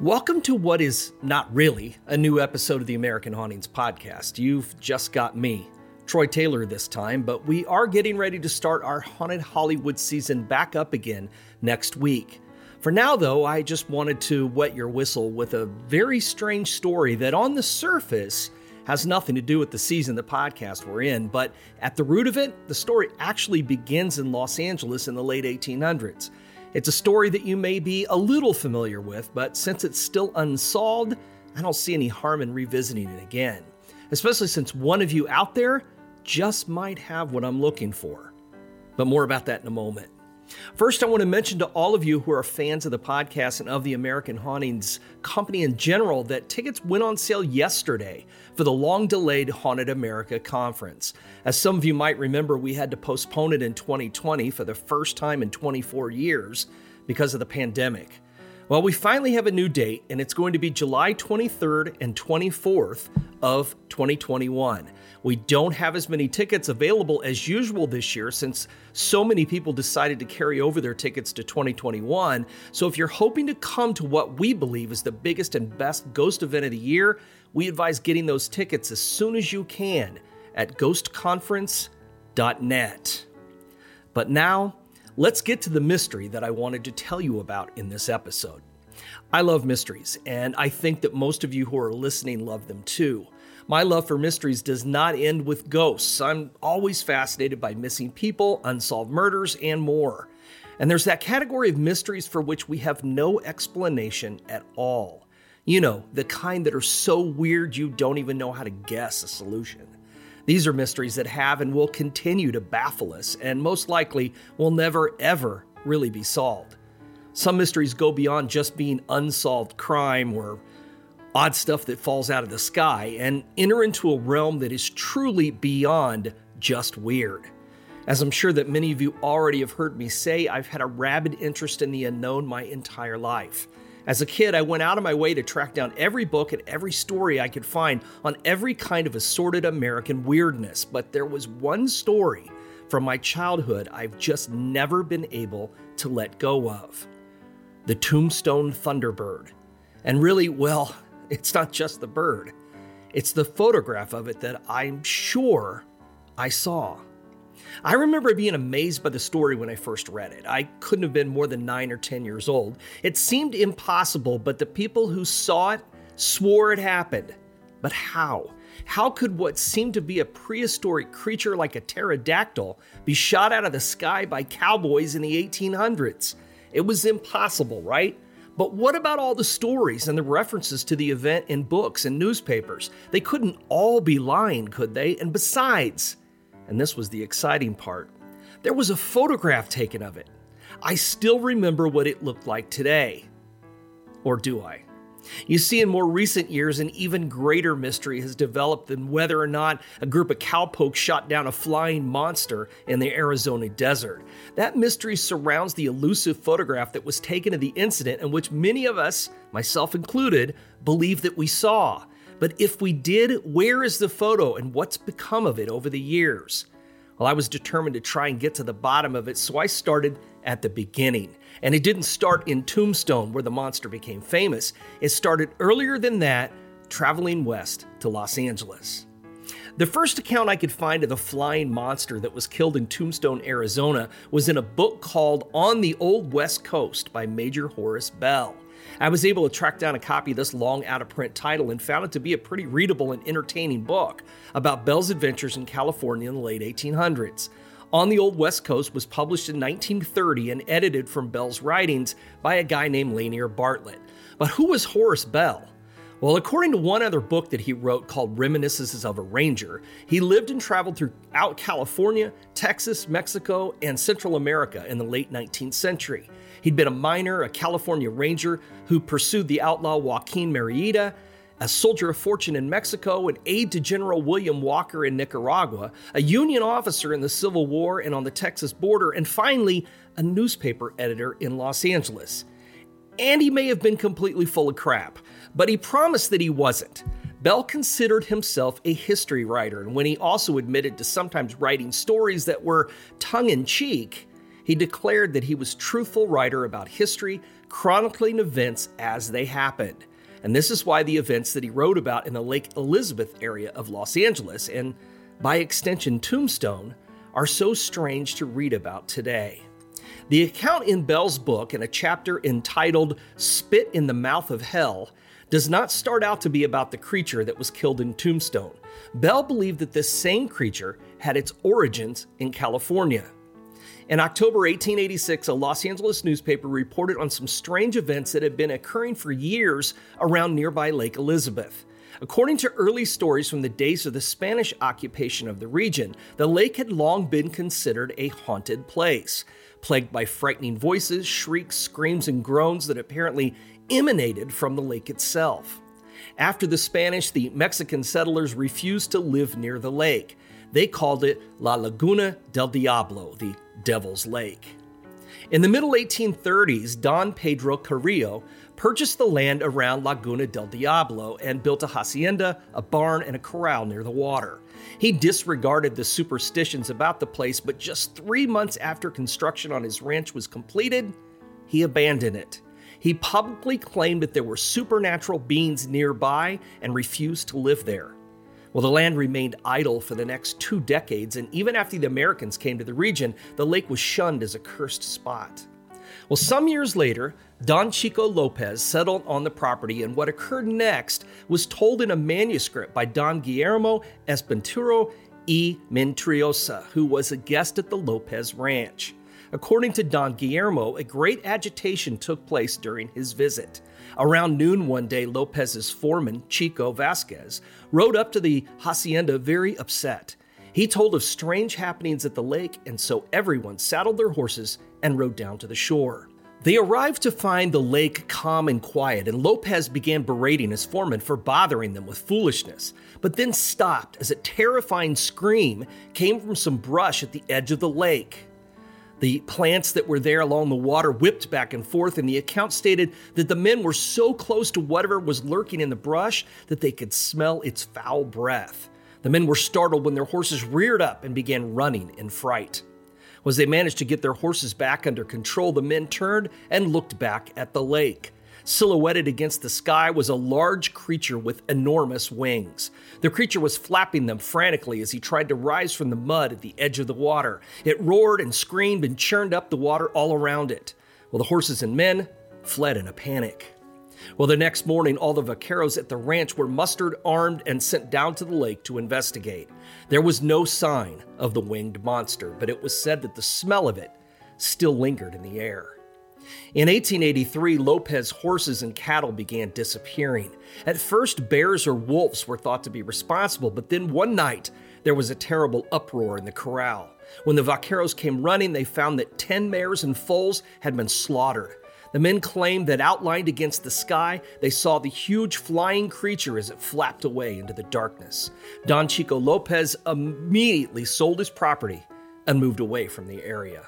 Welcome to what is not really a new episode of the American Hauntings podcast. You've just got me, Troy Taylor, this time, but we are getting ready to start our Haunted Hollywood season back up again next week. For now, though, I just wanted to wet your whistle with a very strange story that, on the surface, has nothing to do with the season the podcast we're in, but at the root of it, the story actually begins in Los Angeles in the late 1800s. It's a story that you may be a little familiar with, but since it's still unsolved, I don't see any harm in revisiting it again, especially since one of you out there just might have what I'm looking for. But more about that in a moment. First, I want to mention to all of you who are fans of the podcast and of the American Hauntings company in general that tickets went on sale yesterday for the long delayed Haunted America conference. As some of you might remember, we had to postpone it in 2020 for the first time in 24 years because of the pandemic. Well, we finally have a new date, and it's going to be July 23rd and 24th of 2021. We don't have as many tickets available as usual this year since so many people decided to carry over their tickets to 2021. So if you're hoping to come to what we believe is the biggest and best ghost event of the year, we advise getting those tickets as soon as you can at ghostconference.net. But now, let's get to the mystery that I wanted to tell you about in this episode. I love mysteries, and I think that most of you who are listening love them too. My love for mysteries does not end with ghosts. I'm always fascinated by missing people, unsolved murders, and more. And there's that category of mysteries for which we have no explanation at all. You know, the kind that are so weird you don't even know how to guess a solution. These are mysteries that have and will continue to baffle us, and most likely will never, ever really be solved. Some mysteries go beyond just being unsolved crime or odd stuff that falls out of the sky and enter into a realm that is truly beyond just weird. As I'm sure that many of you already have heard me say, I've had a rabid interest in the unknown my entire life. As a kid, I went out of my way to track down every book and every story I could find on every kind of assorted American weirdness, but there was one story from my childhood I've just never been able to let go of the Tombstone Thunderbird. And really, well, it's not just the bird, it's the photograph of it that I'm sure I saw. I remember being amazed by the story when I first read it. I couldn't have been more than nine or 10 years old. It seemed impossible, but the people who saw it swore it happened. But how? How could what seemed to be a prehistoric creature like a pterodactyl be shot out of the sky by cowboys in the 1800s? It was impossible, right? But what about all the stories and the references to the event in books and newspapers? They couldn't all be lying, could they? And besides, and this was the exciting part, there was a photograph taken of it. I still remember what it looked like today. Or do I? You see, in more recent years, an even greater mystery has developed than whether or not a group of cowpokes shot down a flying monster in the Arizona desert. That mystery surrounds the elusive photograph that was taken of the incident, and which many of us, myself included, believe that we saw. But if we did, where is the photo and what's become of it over the years? Well, I was determined to try and get to the bottom of it, so I started at the beginning. And it didn't start in Tombstone, where the monster became famous. It started earlier than that, traveling west to Los Angeles. The first account I could find of the flying monster that was killed in Tombstone, Arizona, was in a book called On the Old West Coast by Major Horace Bell. I was able to track down a copy of this long out of print title and found it to be a pretty readable and entertaining book about Bell's adventures in California in the late 1800s. On the Old West Coast was published in 1930 and edited from Bell's writings by a guy named Lanier Bartlett. But who was Horace Bell? Well, according to one other book that he wrote called Reminiscences of a Ranger, he lived and traveled throughout California, Texas, Mexico, and Central America in the late 19th century. He'd been a miner, a California ranger who pursued the outlaw Joaquin Murrieta, a soldier of fortune in Mexico, an aide to General William Walker in Nicaragua, a Union officer in the Civil War and on the Texas border, and finally, a newspaper editor in Los Angeles. And he may have been completely full of crap, but he promised that he wasn't. Bell considered himself a history writer, and when he also admitted to sometimes writing stories that were tongue in cheek, he declared that he was truthful writer about history, chronicling events as they happened. And this is why the events that he wrote about in the Lake Elizabeth area of Los Angeles, and by extension Tombstone, are so strange to read about today. The account in Bell's book, in a chapter entitled Spit in the Mouth of Hell, does not start out to be about the creature that was killed in Tombstone. Bell believed that this same creature had its origins in California. In October 1886, a Los Angeles newspaper reported on some strange events that had been occurring for years around nearby Lake Elizabeth. According to early stories from the days of the Spanish occupation of the region, the lake had long been considered a haunted place, plagued by frightening voices, shrieks, screams, and groans that apparently emanated from the lake itself. After the Spanish, the Mexican settlers refused to live near the lake. They called it La Laguna del Diablo, the Devil's Lake. In the middle 1830s, Don Pedro Carrillo purchased the land around Laguna del Diablo and built a hacienda, a barn, and a corral near the water. He disregarded the superstitions about the place, but just three months after construction on his ranch was completed, he abandoned it. He publicly claimed that there were supernatural beings nearby and refused to live there. Well, the land remained idle for the next two decades, and even after the Americans came to the region, the lake was shunned as a cursed spot. Well, some years later, Don Chico Lopez settled on the property, and what occurred next was told in a manuscript by Don Guillermo Espenteiro y Mentriosa, who was a guest at the Lopez Ranch. According to Don Guillermo, a great agitation took place during his visit. Around noon one day, Lopez's foreman, Chico Vasquez, rode up to the hacienda very upset. He told of strange happenings at the lake, and so everyone saddled their horses and rode down to the shore. They arrived to find the lake calm and quiet, and Lopez began berating his foreman for bothering them with foolishness, but then stopped as a terrifying scream came from some brush at the edge of the lake. The plants that were there along the water whipped back and forth, and the account stated that the men were so close to whatever was lurking in the brush that they could smell its foul breath. The men were startled when their horses reared up and began running in fright. As they managed to get their horses back under control, the men turned and looked back at the lake. Silhouetted against the sky was a large creature with enormous wings. The creature was flapping them frantically as he tried to rise from the mud at the edge of the water. It roared and screamed and churned up the water all around it. Well, the horses and men fled in a panic. Well, the next morning, all the vaqueros at the ranch were mustered, armed, and sent down to the lake to investigate. There was no sign of the winged monster, but it was said that the smell of it still lingered in the air. In 1883, Lopez horses and cattle began disappearing. At first, bears or wolves were thought to be responsible, but then one night, there was a terrible uproar in the corral. When the vaqueros came running, they found that 10 mares and foals had been slaughtered. The men claimed that outlined against the sky, they saw the huge flying creature as it flapped away into the darkness. Don Chico Lopez immediately sold his property and moved away from the area.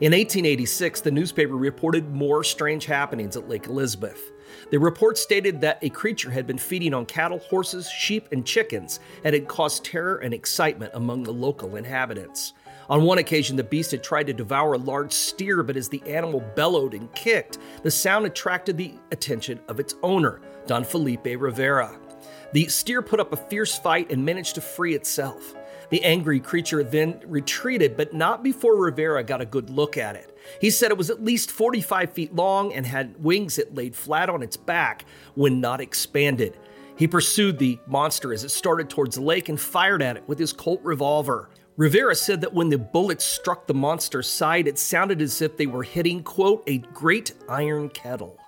In 1886, the newspaper reported more strange happenings at Lake Elizabeth. The report stated that a creature had been feeding on cattle, horses, sheep, and chickens and had caused terror and excitement among the local inhabitants. On one occasion, the beast had tried to devour a large steer, but as the animal bellowed and kicked, the sound attracted the attention of its owner, Don Felipe Rivera. The steer put up a fierce fight and managed to free itself. The angry creature then retreated, but not before Rivera got a good look at it. He said it was at least 45 feet long and had wings that laid flat on its back when not expanded. He pursued the monster as it started towards the lake and fired at it with his Colt revolver. Rivera said that when the bullets struck the monster's side, it sounded as if they were hitting, quote, a great iron kettle.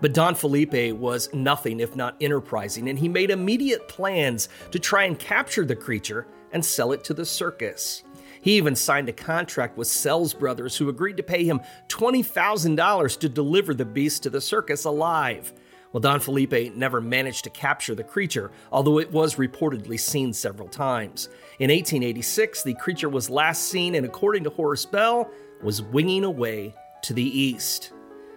But Don Felipe was nothing if not enterprising, and he made immediate plans to try and capture the creature and sell it to the circus. He even signed a contract with Sells Brothers, who agreed to pay him $20,000 to deliver the beast to the circus alive. Well, Don Felipe never managed to capture the creature, although it was reportedly seen several times. In 1886, the creature was last seen and, according to Horace Bell, was winging away to the east.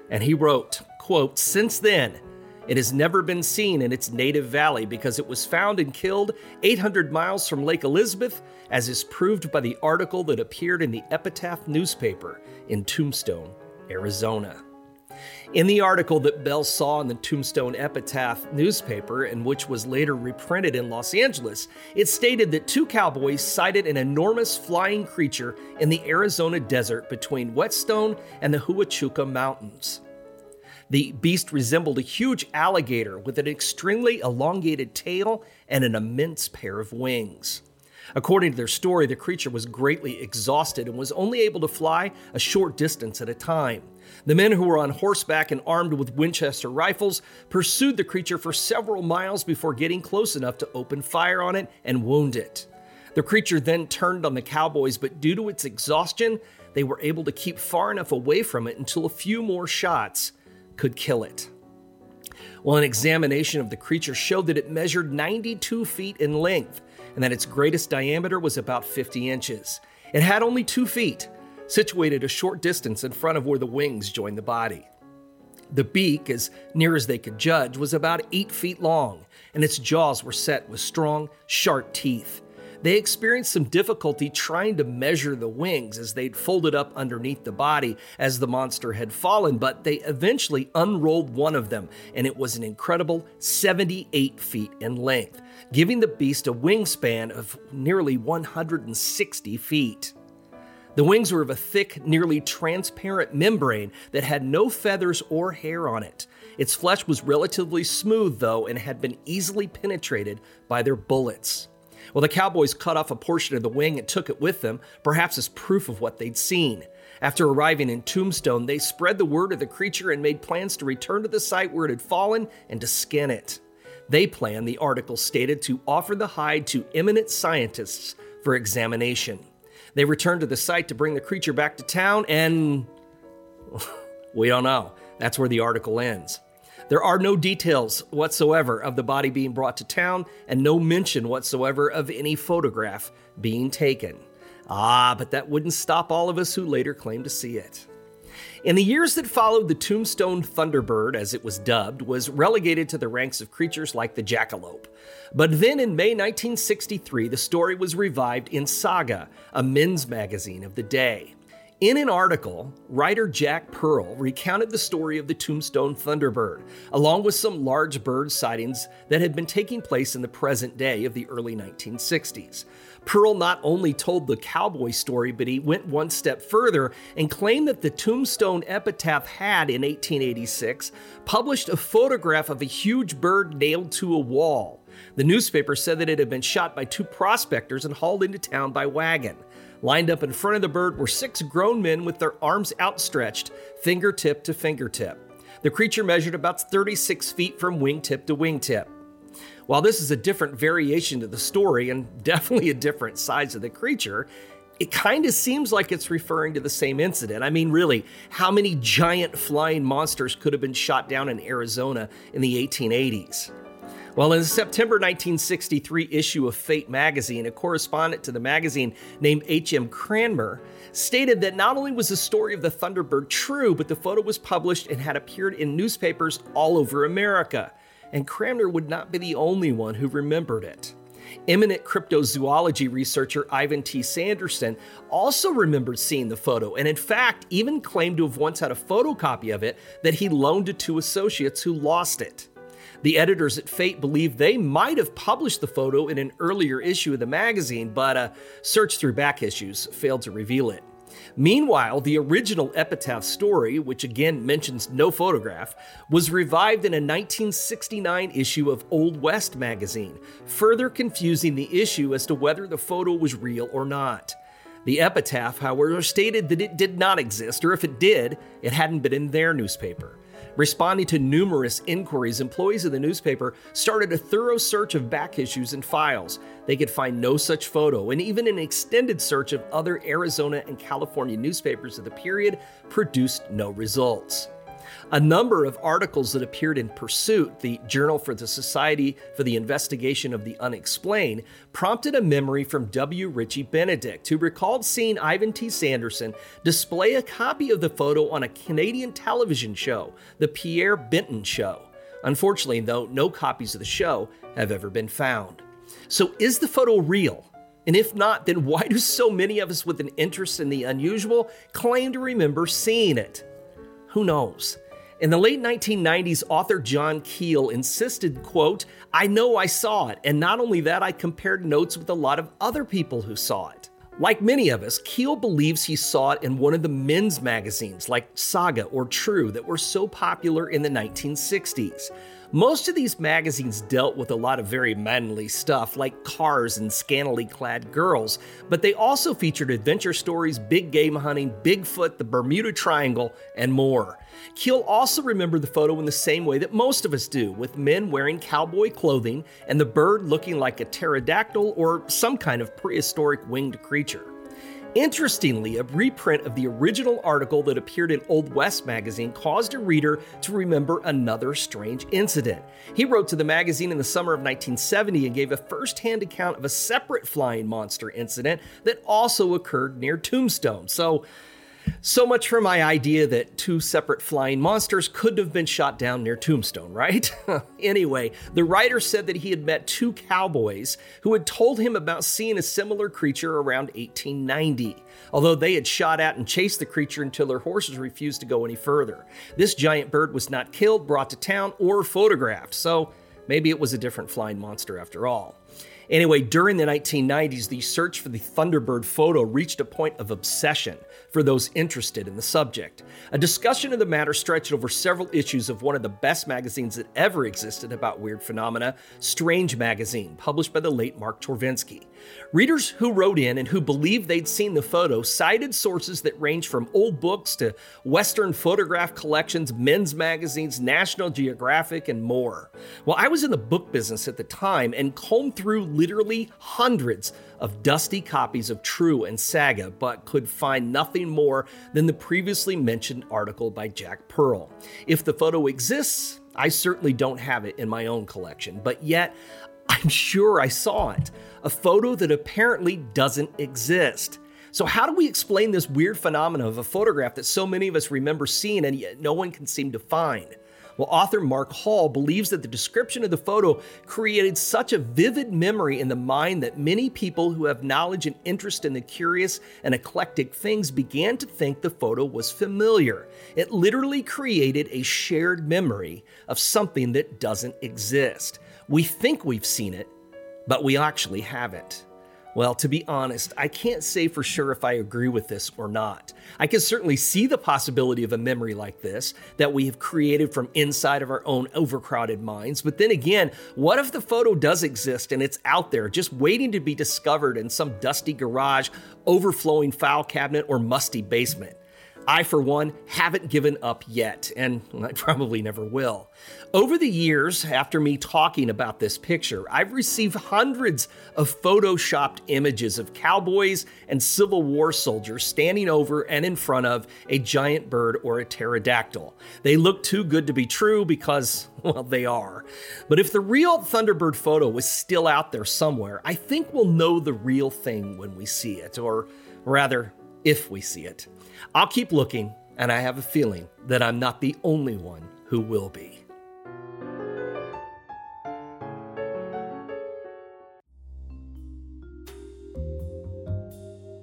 And he wrote, quote, Since then, it has never been seen in its native valley because it was found and killed 800 miles from Lake Elizabeth, as is proved by the article that appeared in the Epitaph newspaper in Tombstone, Arizona. In the article that Bell saw in the Tombstone Epitaph newspaper, and which was later reprinted in Los Angeles, it stated that two cowboys sighted an enormous flying creature in the Arizona desert between Whetstone and the Huachuca Mountains. The beast resembled a huge alligator with an extremely elongated tail and an immense pair of wings. According to their story, the creature was greatly exhausted and was only able to fly a short distance at a time. The men who were on horseback and armed with Winchester rifles pursued the creature for several miles before getting close enough to open fire on it and wound it. The creature then turned on the cowboys, but due to its exhaustion, they were able to keep far enough away from it until a few more shots could kill it. Well, an examination of the creature showed that it measured 92 feet in length and that its greatest diameter was about 50 inches. It had only two feet, situated a short distance in front of where the wings joined the body. The beak, as near as they could judge, was about eight feet long, and its jaws were set with strong, sharp teeth. They experienced some difficulty trying to measure the wings as they'd folded up underneath the body as the monster had fallen, but they eventually unrolled one of them, and it was an incredible 78 feet in length, giving the beast a wingspan of nearly 160 feet. The wings were of a thick, nearly transparent membrane that had no feathers or hair on it. Its flesh was relatively smooth, though, and had been easily penetrated by their bullets. Well, the cowboys cut off a portion of the wing and took it with them, perhaps as proof of what they'd seen. After arriving in Tombstone, they spread the word of the creature and made plans to return to the site where it had fallen and to skin it. They planned, the article stated, to offer the hide to eminent scientists for examination. They returned to the site to bring the creature back to town, and we don't know. That's where the article ends. There are no details whatsoever of the body being brought to town, and no mention whatsoever of any photograph being taken. Ah, but that wouldn't stop all of us who later claimed to see it. In the years that followed, the Tombstone Thunderbird, as it was dubbed, was relegated to the ranks of creatures like the jackalope. But then in May 1963, the story was revived in Saga, a men's magazine of the day. In an article, writer Jack Pearl recounted the story of the Tombstone Thunderbird, along with some large bird sightings that had been taking place in the present day of the early 1960s. Pearl not only told the cowboy story, but he went one step further and claimed that the Tombstone Epitaph had, in 1886, published a photograph of a huge bird nailed to a wall. The newspaper said that it had been shot by two prospectors and hauled into town by wagon. Lined up in front of the bird were six grown men with their arms outstretched, fingertip to fingertip. The creature measured about 36 feet from wingtip to wingtip. While this is a different variation to the story and definitely a different size of the creature, it kind of seems like it's referring to the same incident. I mean, really, how many giant flying monsters could have been shot down in Arizona in the 1880s? Well, in the September 1963 issue of Fate magazine, a correspondent to the magazine named H.M. Cranmer stated that not only was the story of the Thunderbird true, but the photo was published and had appeared in newspapers all over America. And Cranmer would not be the only one who remembered it. Eminent cryptozoology researcher Ivan T. Sanderson also remembered seeing the photo, and in fact, even claimed to have once had a photocopy of it that he loaned to two associates who lost it. The editors at Fate believe they might have published the photo in an earlier issue of the magazine, but a search through back issues failed to reveal it. Meanwhile, the original Epitaph story, which again mentions no photograph, was revived in a 1969 issue of Old West magazine, further confusing the issue as to whether the photo was real or not. The epitaph, however, stated that it did not exist, or if it did, it hadn't been in their newspaper. Responding to numerous inquiries, employees of the newspaper started a thorough search of back issues and files. They could find no such photo, and even an extended search of other Arizona and California newspapers of the period produced no results. A number of articles that appeared in Pursuit, the journal for the Society for the Investigation of the Unexplained, prompted a memory from W. Ritchie Benedict, who recalled seeing Ivan T. Sanderson display a copy of the photo on a Canadian television show, The Pierre Berton Show. Unfortunately, though, no copies of the show have ever been found. So, is the photo real? And if not, then why do so many of us with an interest in the unusual claim to remember seeing it? Who knows? In the late 1990s, author John Keel insisted, quote, I know I saw it, and not only that, I compared notes with a lot of other people who saw it. Like many of us, Keel believes he saw it in one of the men's magazines like Saga or True that were so popular in the 1960s. Most of these magazines dealt with a lot of very manly stuff, like cars and scantily clad girls, but they also featured adventure stories, big game hunting, Bigfoot, the Bermuda Triangle, and more. Keel also remembered the photo in the same way that most of us do, with men wearing cowboy clothing and the bird looking like a pterodactyl or some kind of prehistoric winged creature. Interestingly, a reprint of the original article that appeared in Old West magazine caused a reader to remember another strange incident. He wrote to the magazine in the summer of 1970 and gave a first hand account of a separate flying monster incident that also occurred near Tombstone. So, so much for my idea that two separate flying monsters could have been shot down near Tombstone, right? anyway, the writer said that he had met two cowboys who had told him about seeing a similar creature around 1890, although they had shot at and chased the creature until their horses refused to go any further. This giant bird was not killed, brought to town, or photographed, so maybe it was a different flying monster after all. Anyway, during the 1990s, the search for the Thunderbird photo reached a point of obsession for those interested in the subject. A discussion of the matter stretched over several issues of one of the best magazines that ever existed about weird phenomena, Strange Magazine, published by the late Mark Chorvinsky. Readers who wrote in and who believed they'd seen the photo cited sources that range from old books to Western photograph collections, men's magazines, National Geographic, and more. Well, I was in the book business at the time and combed through literally hundreds of dusty copies of True and Saga, but could find nothing more than the previously mentioned article by Jack Pearl. If the photo exists, I certainly don't have it in my own collection, but yet I'm sure I saw it. A photo that apparently doesn't exist. So, how do we explain this weird phenomenon of a photograph that so many of us remember seeing and yet no one can seem to find? Well, author Mark Hall believes that the description of the photo created such a vivid memory in the mind that many people who have knowledge and interest in the curious and eclectic things began to think the photo was familiar. It literally created a shared memory of something that doesn't exist. We think we've seen it, but we actually haven't. Well, to be honest, I can't say for sure if I agree with this or not. I can certainly see the possibility of a memory like this that we have created from inside of our own overcrowded minds. But then again, what if the photo does exist and it's out there just waiting to be discovered in some dusty garage, overflowing file cabinet, or musty basement? I, for one, haven't given up yet, and I probably never will. Over the years, after me talking about this picture, I've received hundreds of photoshopped images of cowboys and Civil War soldiers standing over and in front of a giant bird or a pterodactyl. They look too good to be true because, well, they are. But if the real Thunderbird photo was still out there somewhere, I think we'll know the real thing when we see it, or rather, if we see it. I'll keep looking, and I have a feeling that I'm not the only one who will be.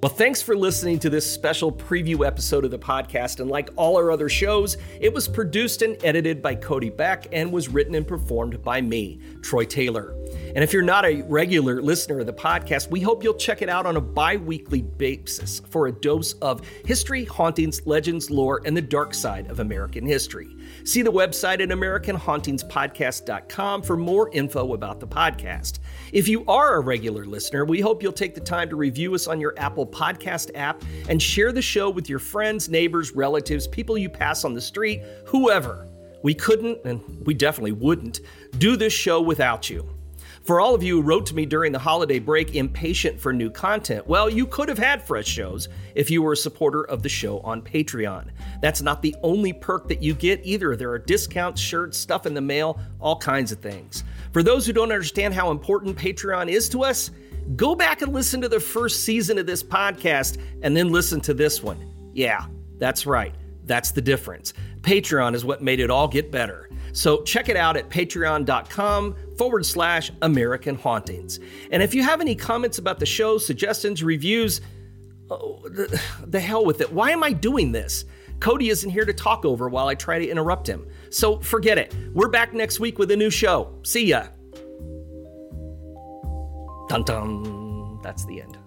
Well, thanks for listening to this special preview episode of the podcast. And like all our other shows, it was produced and edited by Cody Beck and was written and performed by me, Troy Taylor. And if you're not a regular listener of the podcast, we hope you'll check it out on a bi weekly basis for a dose of history, hauntings, legends, lore, and the dark side of American history. See the website at AmericanHauntingsPodcast.com for more info about the podcast. If you are a regular listener, we hope you'll take the time to review us on your Apple Podcast app and share the show with your friends, neighbors, relatives, people you pass on the street, whoever. We couldn't, and we definitely wouldn't, do this show without you. For all of you who wrote to me during the holiday break impatient for new content, well, you could have had fresh shows if you were a supporter of the show on Patreon. That's not the only perk that you get either. There are discounts, shirts, stuff in the mail, all kinds of things. For those who don't understand how important Patreon is to us, go back and listen to the first season of this podcast and then listen to this one. Yeah, that's right. That's the difference. Patreon is what made it all get better. So check it out at patreon.com forward slash American Hauntings. And if you have any comments about the show, suggestions, reviews, oh, the, the hell with it. Why am I doing this? Cody isn't here to talk over while I try to interrupt him. So forget it. We're back next week with a new show. See ya. Dun dun. That's the end.